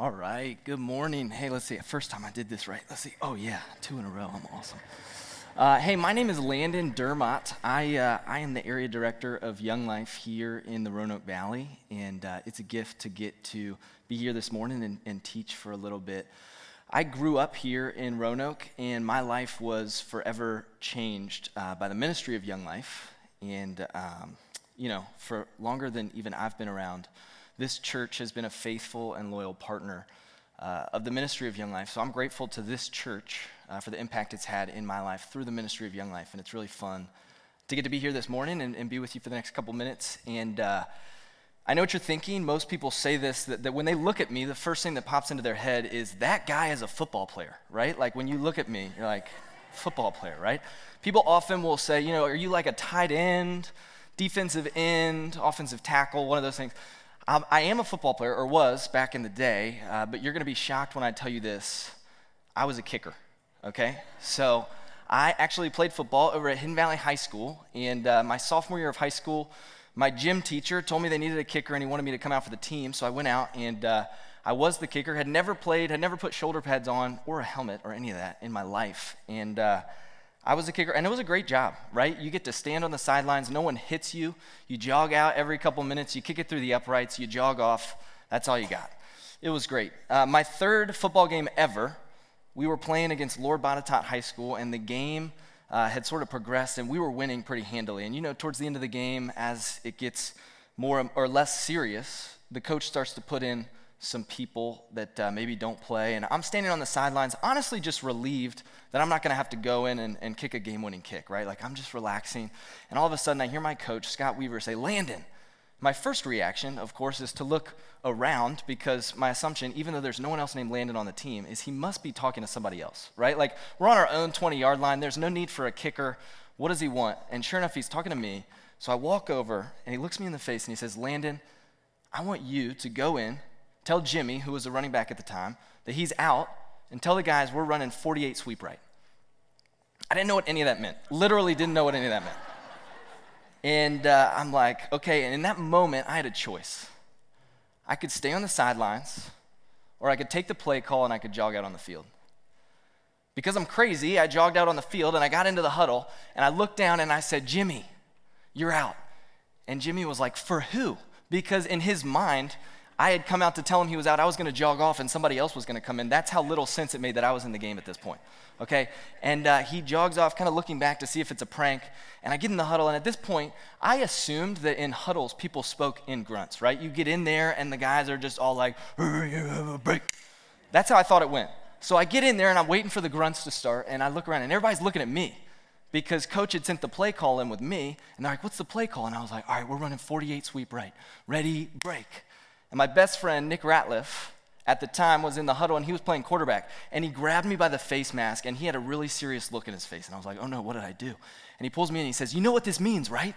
All right, good morning. Hey, let's see. First time I did this right. Let's see. Oh, yeah, two in a row. I'm awesome. Uh, hey, my name is Landon Dermott. I, uh, I am the area director of Young Life here in the Roanoke Valley, and uh, it's a gift to get to be here this morning and, and teach for a little bit. I grew up here in Roanoke, and my life was forever changed uh, by the ministry of Young Life. And, um, you know, for longer than even I've been around, this church has been a faithful and loyal partner uh, of the ministry of Young Life. So I'm grateful to this church uh, for the impact it's had in my life through the ministry of Young Life. And it's really fun to get to be here this morning and, and be with you for the next couple minutes. And uh, I know what you're thinking. Most people say this that, that when they look at me, the first thing that pops into their head is that guy is a football player, right? Like when you look at me, you're like, football player, right? People often will say, you know, are you like a tight end, defensive end, offensive tackle, one of those things? I am a football player, or was back in the day, uh, but you're going to be shocked when I tell you this. I was a kicker, okay? So I actually played football over at Hidden Valley High School, and uh, my sophomore year of high school, my gym teacher told me they needed a kicker and he wanted me to come out for the team, so I went out and uh, I was the kicker, had never played, had never put shoulder pads on or a helmet or any of that in my life. And uh, I was a kicker, and it was a great job, right? You get to stand on the sidelines, no one hits you. You jog out every couple minutes, you kick it through the uprights, you jog off. That's all you got. It was great. Uh, my third football game ever, we were playing against Lord Botetourt High School, and the game uh, had sort of progressed, and we were winning pretty handily. And you know, towards the end of the game, as it gets more or less serious, the coach starts to put in some people that uh, maybe don't play. And I'm standing on the sidelines, honestly, just relieved that I'm not going to have to go in and, and kick a game winning kick, right? Like I'm just relaxing. And all of a sudden, I hear my coach, Scott Weaver, say, Landon. My first reaction, of course, is to look around because my assumption, even though there's no one else named Landon on the team, is he must be talking to somebody else, right? Like we're on our own 20 yard line. There's no need for a kicker. What does he want? And sure enough, he's talking to me. So I walk over and he looks me in the face and he says, Landon, I want you to go in Tell Jimmy, who was the running back at the time, that he's out, and tell the guys we're running 48 sweep right. I didn't know what any of that meant. Literally didn't know what any of that meant. And uh, I'm like, okay. And in that moment, I had a choice. I could stay on the sidelines, or I could take the play call and I could jog out on the field. Because I'm crazy, I jogged out on the field and I got into the huddle and I looked down and I said, Jimmy, you're out. And Jimmy was like, For who? Because in his mind, I had come out to tell him he was out. I was going to jog off and somebody else was going to come in. That's how little sense it made that I was in the game at this point. Okay? And uh, he jogs off, kind of looking back to see if it's a prank. And I get in the huddle. And at this point, I assumed that in huddles, people spoke in grunts, right? You get in there and the guys are just all like, break. That's how I thought it went. So I get in there and I'm waiting for the grunts to start. And I look around and everybody's looking at me because coach had sent the play call in with me. And they're like, what's the play call? And I was like, all right, we're running 48 sweep right. Ready, break. And my best friend, Nick Ratliff, at the time was in the huddle and he was playing quarterback. And he grabbed me by the face mask and he had a really serious look in his face. And I was like, oh no, what did I do? And he pulls me in and he says, You know what this means, right?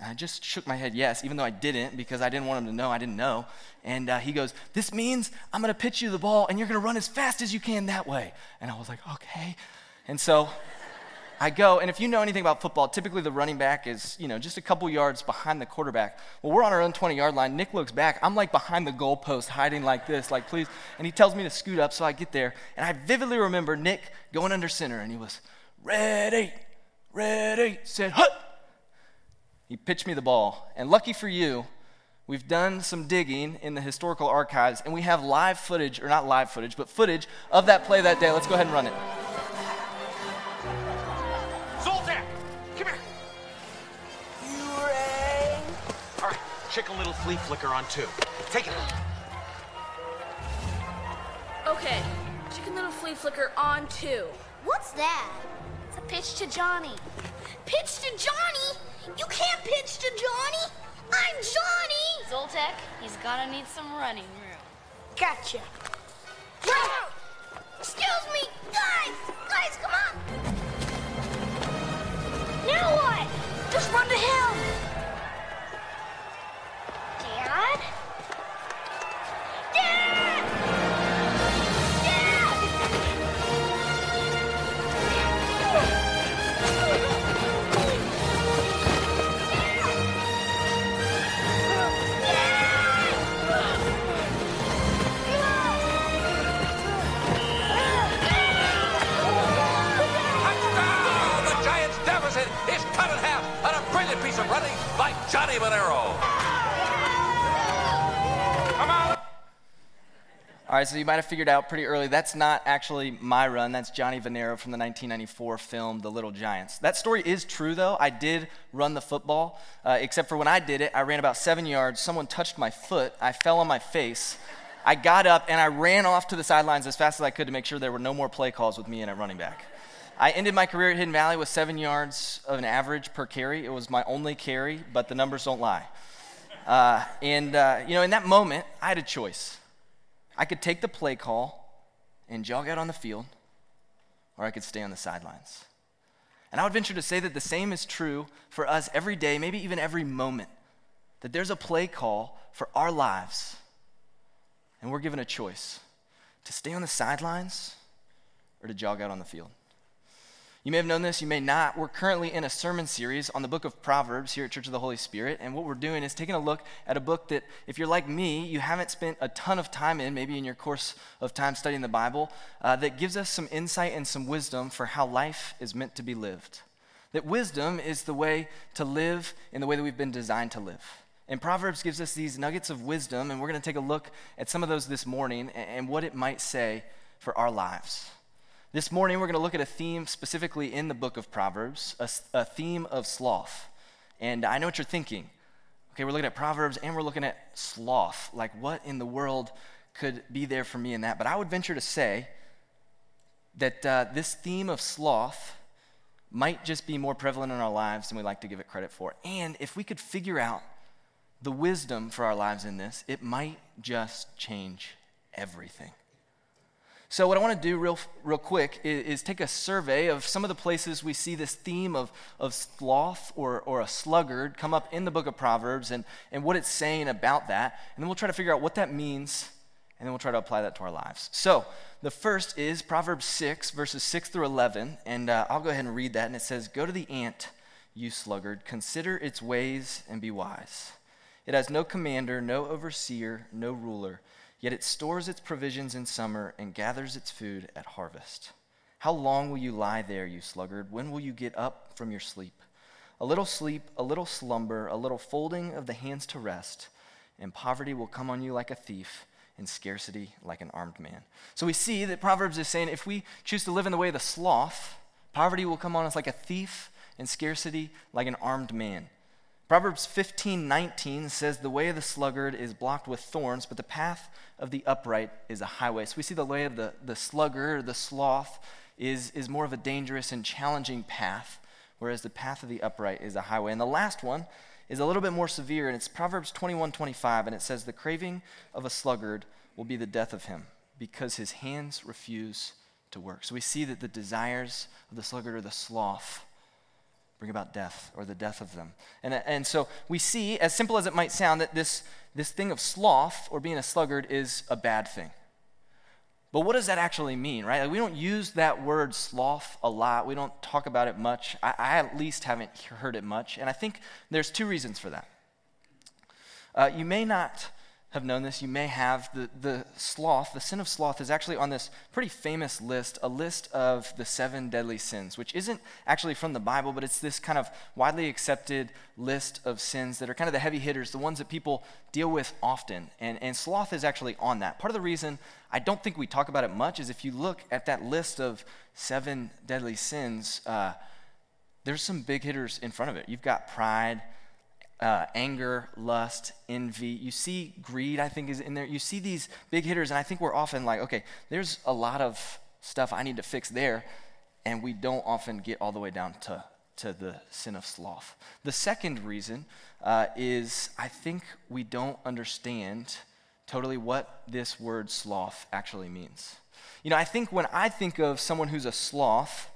And I just shook my head, yes, even though I didn't because I didn't want him to know I didn't know. And uh, he goes, This means I'm going to pitch you the ball and you're going to run as fast as you can that way. And I was like, Okay. And so I go, and if you know anything about football, typically the running back is, you know, just a couple yards behind the quarterback. Well, we're on our own 20 yard line. Nick looks back. I'm like behind the goalpost, hiding like this, like, please. And he tells me to scoot up, so I get there. And I vividly remember Nick going under center, and he was, ready, ready, said, hut. He pitched me the ball. And lucky for you, We've done some digging in the historical archives, and we have live footage, or not live footage, but footage of that play that day. Let's go ahead and run it. Chicken Little Flea Flicker on two. Take it. Okay, Chicken Little Flea Flicker on two. What's that? It's a pitch to Johnny. Pitch to Johnny? You can't pitch to Johnny. I'm Johnny. Zoltek, he's gonna need some running room. Gotcha. Excuse me, guys! Guys, come on! Now what? Just run to him! Right, so you might have figured out pretty early that's not actually my run. That's Johnny Venero from the 1994 film The Little Giants. That story is true, though. I did run the football, uh, except for when I did it, I ran about seven yards. Someone touched my foot. I fell on my face. I got up and I ran off to the sidelines as fast as I could to make sure there were no more play calls with me in at running back. I ended my career at Hidden Valley with seven yards of an average per carry. It was my only carry, but the numbers don't lie. Uh, and, uh, you know, in that moment, I had a choice. I could take the play call and jog out on the field, or I could stay on the sidelines. And I would venture to say that the same is true for us every day, maybe even every moment. That there's a play call for our lives, and we're given a choice to stay on the sidelines or to jog out on the field. You may have known this, you may not. We're currently in a sermon series on the book of Proverbs here at Church of the Holy Spirit. And what we're doing is taking a look at a book that, if you're like me, you haven't spent a ton of time in, maybe in your course of time studying the Bible, uh, that gives us some insight and some wisdom for how life is meant to be lived. That wisdom is the way to live in the way that we've been designed to live. And Proverbs gives us these nuggets of wisdom, and we're going to take a look at some of those this morning and, and what it might say for our lives. This morning, we're going to look at a theme specifically in the book of Proverbs, a, a, theme of sloth. And I know what you're thinking. Okay, we're looking at Proverbs and we're looking at sloth. Like, what in the world could be there for me in that? But I would venture to say that uh, this theme of sloth might just be more prevalent in our lives than we like to give it credit for. And if we could figure out the wisdom for our lives in this, it might just change everything. So, what I want to do real, real quick is, is, take a survey of some of the places we see this theme of, of sloth or, or a sluggard come up in the book of Proverbs and, and what it's saying about that. And then we'll try to figure out what that means, and then we'll try to apply that to our lives. So, the first is Proverbs 6, verses 6 through 11. And uh, I'll go ahead and read that. And it says, Go to the ant, you sluggard, consider its ways and be wise. It has no commander, no overseer, no ruler Yet it stores its provisions in summer and gathers its food at harvest. How long will you lie there, you sluggard? When will you get up from your sleep? A little sleep, a little slumber, a little folding of the hands to rest, and poverty will come on you like a thief, and scarcity like an armed man. So we see that Proverbs is saying if we choose to live in the way of the sloth, poverty will come on us like a thief, and scarcity like an armed man. Proverbs 15 19 says, The way of the sluggard is blocked with thorns, but the path of the upright is a highway. So we see the way of the, the sluggard, the sloth, is, is more of a dangerous and challenging path, whereas the path of the upright is a highway. And the last one is a little bit more severe, and it's Proverbs 21 25, and it says, The craving of a sluggard will be the death of him, because his hands refuse to work. So we see that the desires of the sluggard or the sloth bring about death or the death of them. And, and so we see, as simple as it might sound, that this, this thing of sloth or being a sluggard is a bad thing. But what does that actually mean, right? Like we don't use that word sloth a lot. We don't talk about it much. I, I at least haven't heard it much. And I think there's two reasons for that. Uh, you may not have known this, you may have. The, the sloth, the sin of sloth, is actually on this pretty famous list, a list of the seven deadly sins, which isn't actually from the Bible, but it's this kind of widely accepted list of sins that are kind of the heavy hitters, the ones that people deal with often. And, and sloth is actually on that. Part of the reason I don't think we talk about it much is if you look at that list of seven deadly sins, uh, there's some big hitters in front of it. You've got pride uh, anger, lust, envy. You see greed, I think, is in there. You see these big hitters, and I think we're often like, okay, there's a lot of stuff I need to fix there, and we don't often get all the way down to, to the sin of sloth. The second reason uh, is I think we don't understand totally what this word sloth actually means. You know, I think when I think of someone who's a sloth,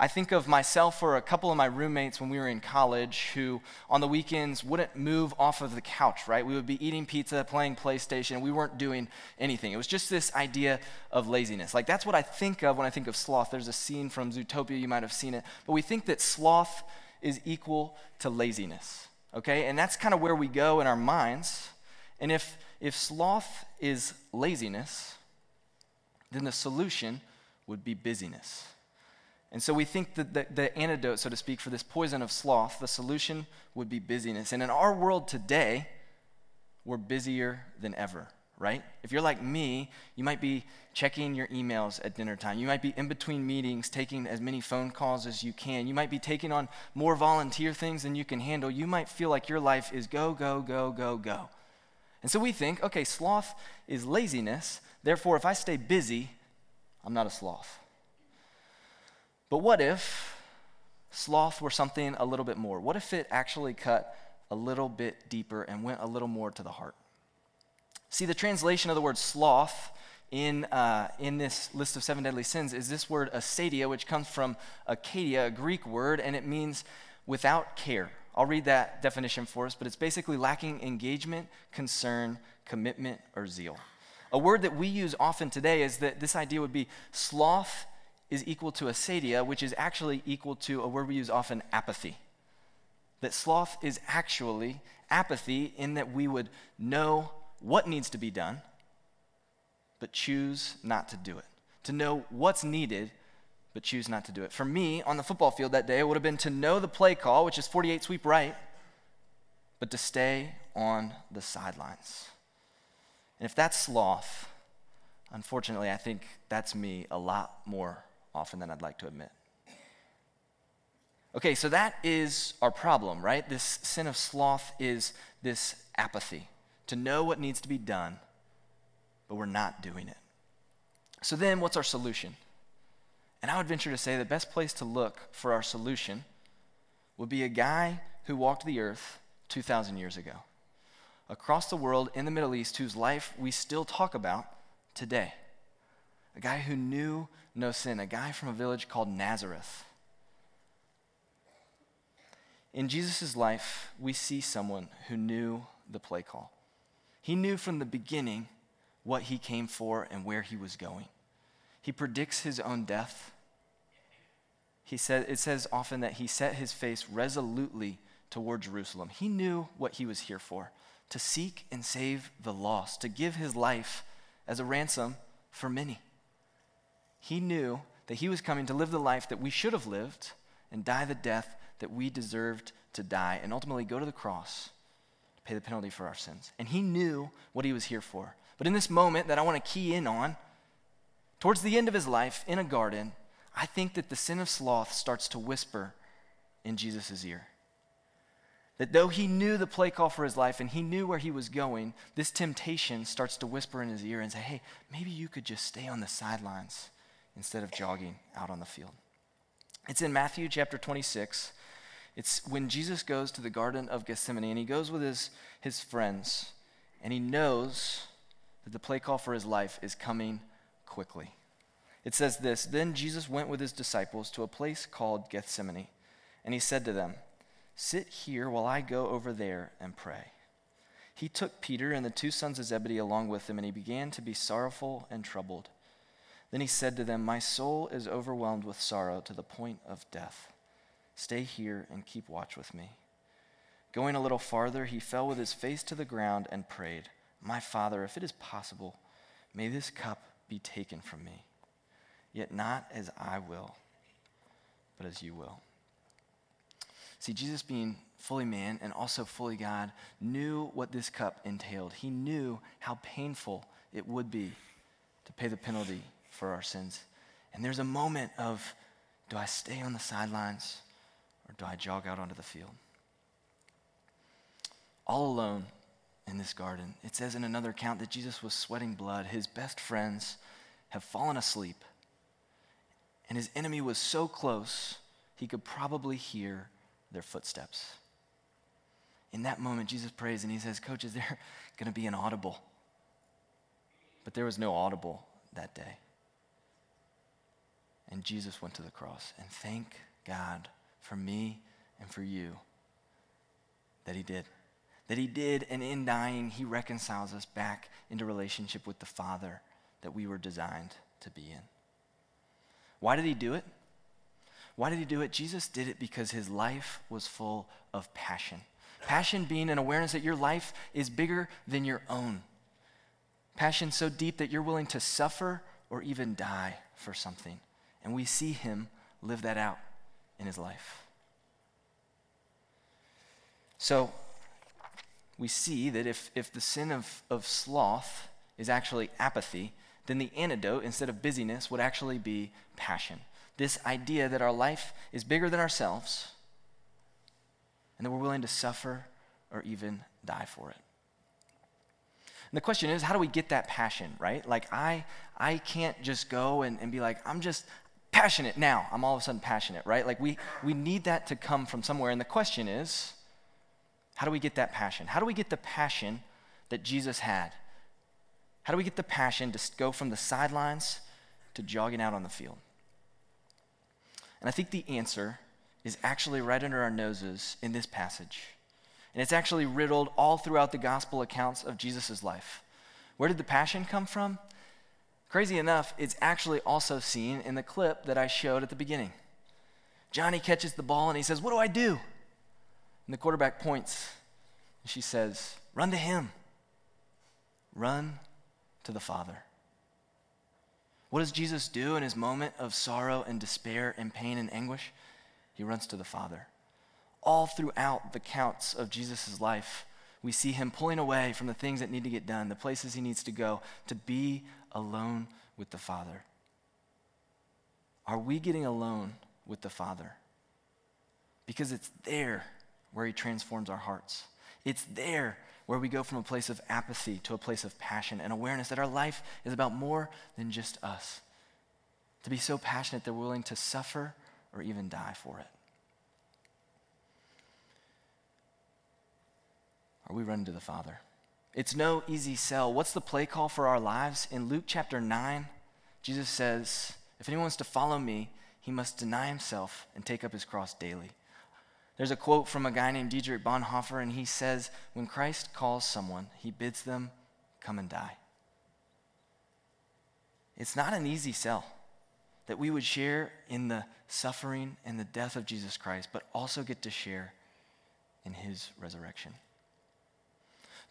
I think of myself or a couple of my roommates when we were in college who, on the weekends, wouldn't move off of the couch, right? We would be eating pizza, playing PlayStation. We weren't doing anything. It was just this idea of laziness. Like, that's what I think of when I think of sloth. There's a scene from Zootopia, you might have seen it. But we think that sloth is equal to laziness, okay? And that's kind of where we go in our minds. And if, if sloth is laziness, then the solution would be busyness. And so we think that the, the, antidote, so to speak, for this poison of sloth, the solution would be busyness. And in our world today, we're busier than ever, right? If you're like me, you might be checking your emails at dinner time. You might be in between meetings taking as many phone calls as you can. You might be taking on more volunteer things than you can handle. You might feel like your life is go, go, go, go, go. And so we think, okay, sloth is laziness. Therefore, if I stay busy, I'm not a sloth. But what if sloth were something a little bit more? What if it actually cut a little bit deeper and went a little more to the heart? See, the translation of the word sloth in, uh, in this list of seven deadly sins is this word acedia, which comes from akedia, a Greek word, and it means without care. I'll read that definition for us, but it's basically lacking engagement, concern, commitment, or zeal. A word that we use often today is that this idea would be sloth is equal to acedia, which is actually equal to a word we use often, apathy. That sloth is actually apathy in that we would know what needs to be done, but choose not to do it. To know what's needed, but choose not to do it. For me, on the football field that day, it would have been to know the play call, which is 48 sweep right, but to stay on the sidelines. And if that's sloth, unfortunately, I think that's me a lot more often than I'd like to admit. Okay, so that is our problem, right? This sin of sloth is this apathy to know what needs to be done, but we're not doing it. So then, what's our solution? And I would venture to say the best place to look for our solution would be a guy who walked the earth 2,000 years ago, across the world in the Middle East, whose life we still talk about today. A guy who knew no sin, a guy from a village called Nazareth. In Jesus' life, we see someone who knew the play call. He knew from the beginning what he came for and where he was going. He predicts his own death. He said, it says often that he set his face resolutely toward Jerusalem. He knew what he was here for to seek and save the lost, to give his life as a ransom for many. He knew that he was coming to live the life that we should have lived and die the death that we deserved to die, and ultimately go to the cross to pay the penalty for our sins. And he knew what he was here for. But in this moment that I want to key in on, towards the end of his life in a garden, I think that the sin of sloth starts to whisper in Jesus' ear. That though he knew the play call for his life and he knew where he was going, this temptation starts to whisper in his ear and say, hey, maybe you could just stay on the sidelines instead of jogging out on the field. It's in Matthew chapter 26. It's when Jesus goes to the Garden of Gethsemane and he goes with his, his friends and he knows that the play call for his life is coming quickly. It says this Then Jesus went with his disciples to a place called Gethsemane, and he said to them, Sit here while I go over there and pray. He took Peter and the two sons of Zebedee along with him, and he began to be sorrowful and troubled. Then he said to them, My soul is overwhelmed with sorrow to the point of death. Stay here and keep watch with me. Going a little farther, he fell with his face to the ground and prayed, My Father, if it is possible, may this cup be taken from me. Yet not as I will, but as you will. See, Jesus being fully man and also fully God knew what this cup entailed. He knew how painful it would be to pay the penalty for our sins. And there's a moment of do I stay on the sidelines or do I jog out onto the field? All alone in this garden, it says in another account that Jesus was sweating blood. His best friends have fallen asleep, and his enemy was so close he could probably hear their footsteps. In that moment, Jesus prays and he says, Coach, is there going to be an audible? But there was no audible that day. And Jesus went to the cross. And thank God for me and for you that he did. That he did, and in dying, he reconciles us back into relationship with the Father that we were designed to be in. Why did he do it? Why did he do it? Jesus did it because his life was full of passion. Passion being an awareness that your life is bigger than your own. Passion so deep that you're willing to suffer or even die for something. And we see him live that out in his life. So we see that if, if the sin of, of sloth is actually apathy, then the antidote, instead of busyness, would actually be passion. This idea that our life is bigger than ourselves and that we're willing to suffer or even die for it. And the question is, how do we get that passion, right? Like, I, I can't just go and, and be like, I'm just passionate now. I'm all of a sudden passionate, right? Like, we, we need that to come from somewhere. And the question is, how do we get that passion? How do we get the passion that Jesus had? How do we get the passion to go from the sidelines to jogging out on the field? And I think the answer is actually right under our noses in this passage. And it's actually riddled all throughout the gospel accounts of Jesus' life. Where did the passion come from? Crazy enough, it's actually also seen in the clip that I showed at the beginning. Johnny catches the ball and he says, What do I do? And the quarterback points and she says, Run to him. Run to the Father. What does Jesus do in his moment of sorrow and despair and pain and anguish? He runs to the Father. All throughout the counts of Jesus' life, we see him pulling away from the things that need to get done, the places he needs to go, to be alone with the Father. Are we getting alone with the Father? Because it's there where he transforms our hearts. It's there where we go from a place of apathy to a place of passion and awareness that our life is about more than just us. To be so passionate that we're willing to suffer or even die for it. Are we running to the Father? It's no easy sell. What's the play call for our lives? In Luke chapter 9, Jesus says, If anyone wants to follow me, he must deny himself and take up his cross daily. There's a quote from a guy named Dietrich Bonhoeffer, and he says, When Christ calls someone, he bids them come and die. It's not an easy sell that we would share in the suffering and the death of Jesus Christ, but also get to share in his resurrection.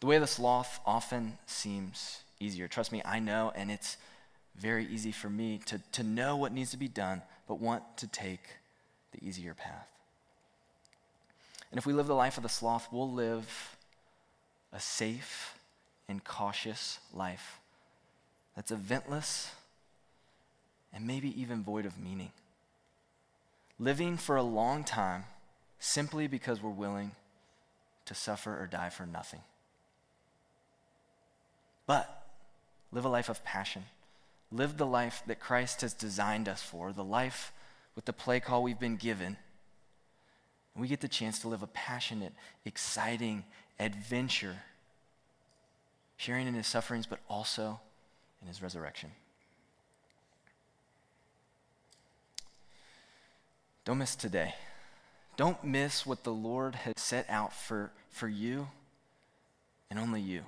The way of the sloth often seems easier. Trust me, I know, and it's very easy for me to, to know what needs to be done, but want to take the easier path. And if we live the life of the sloth, we'll live a safe and cautious life that's eventless and maybe even void of meaning. Living for a long time simply because we're willing to suffer or die for nothing. But live a life of passion. Live the life that Christ has designed us for, the life with the play call we've been given and we get the chance to live a passionate, exciting adventure, sharing in his sufferings, but also in his resurrection. Don't miss today. Don't miss what the Lord has set out for, for you and only you.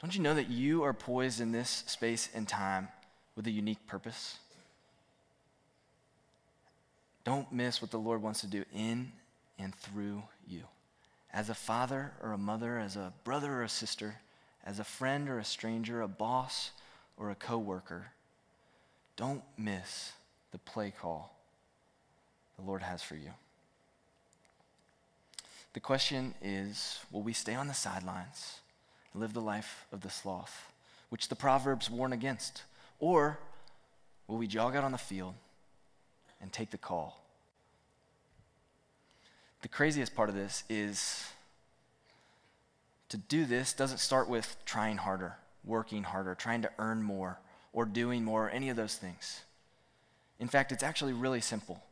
Don't you know that you are poised in this space and time with a unique purpose? Don't miss what the Lord wants to do in and through you. As a father or a mother, as a brother or a sister, as a friend or a stranger, a boss or a coworker, don't miss the play call the Lord has for you. The question is will we stay on the sidelines live the life of the sloth, which the Proverbs warn against? Or will we jog out on the field and take the call the craziest part of this is to do this doesn't start with trying harder, working harder, trying to earn more, or doing more, or any of those things. In fact, it's actually really simple.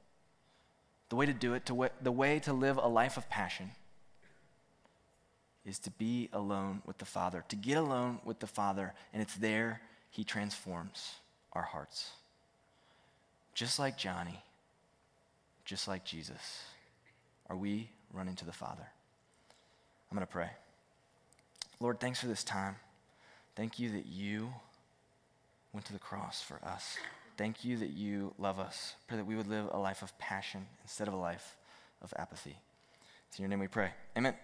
The way to do it, to w- the way to live a life of passion, is to be alone with the Father, to get alone with the Father, and it's there He transforms our hearts. Just like Johnny, just like Jesus are we running to the Father? I'm going to pray. Lord, thanks for this time. Thank you that you went to the cross for us. Thank you that you love us. Pray that we would live a life of passion instead of a life of apathy. It's in your name we pray. Amen.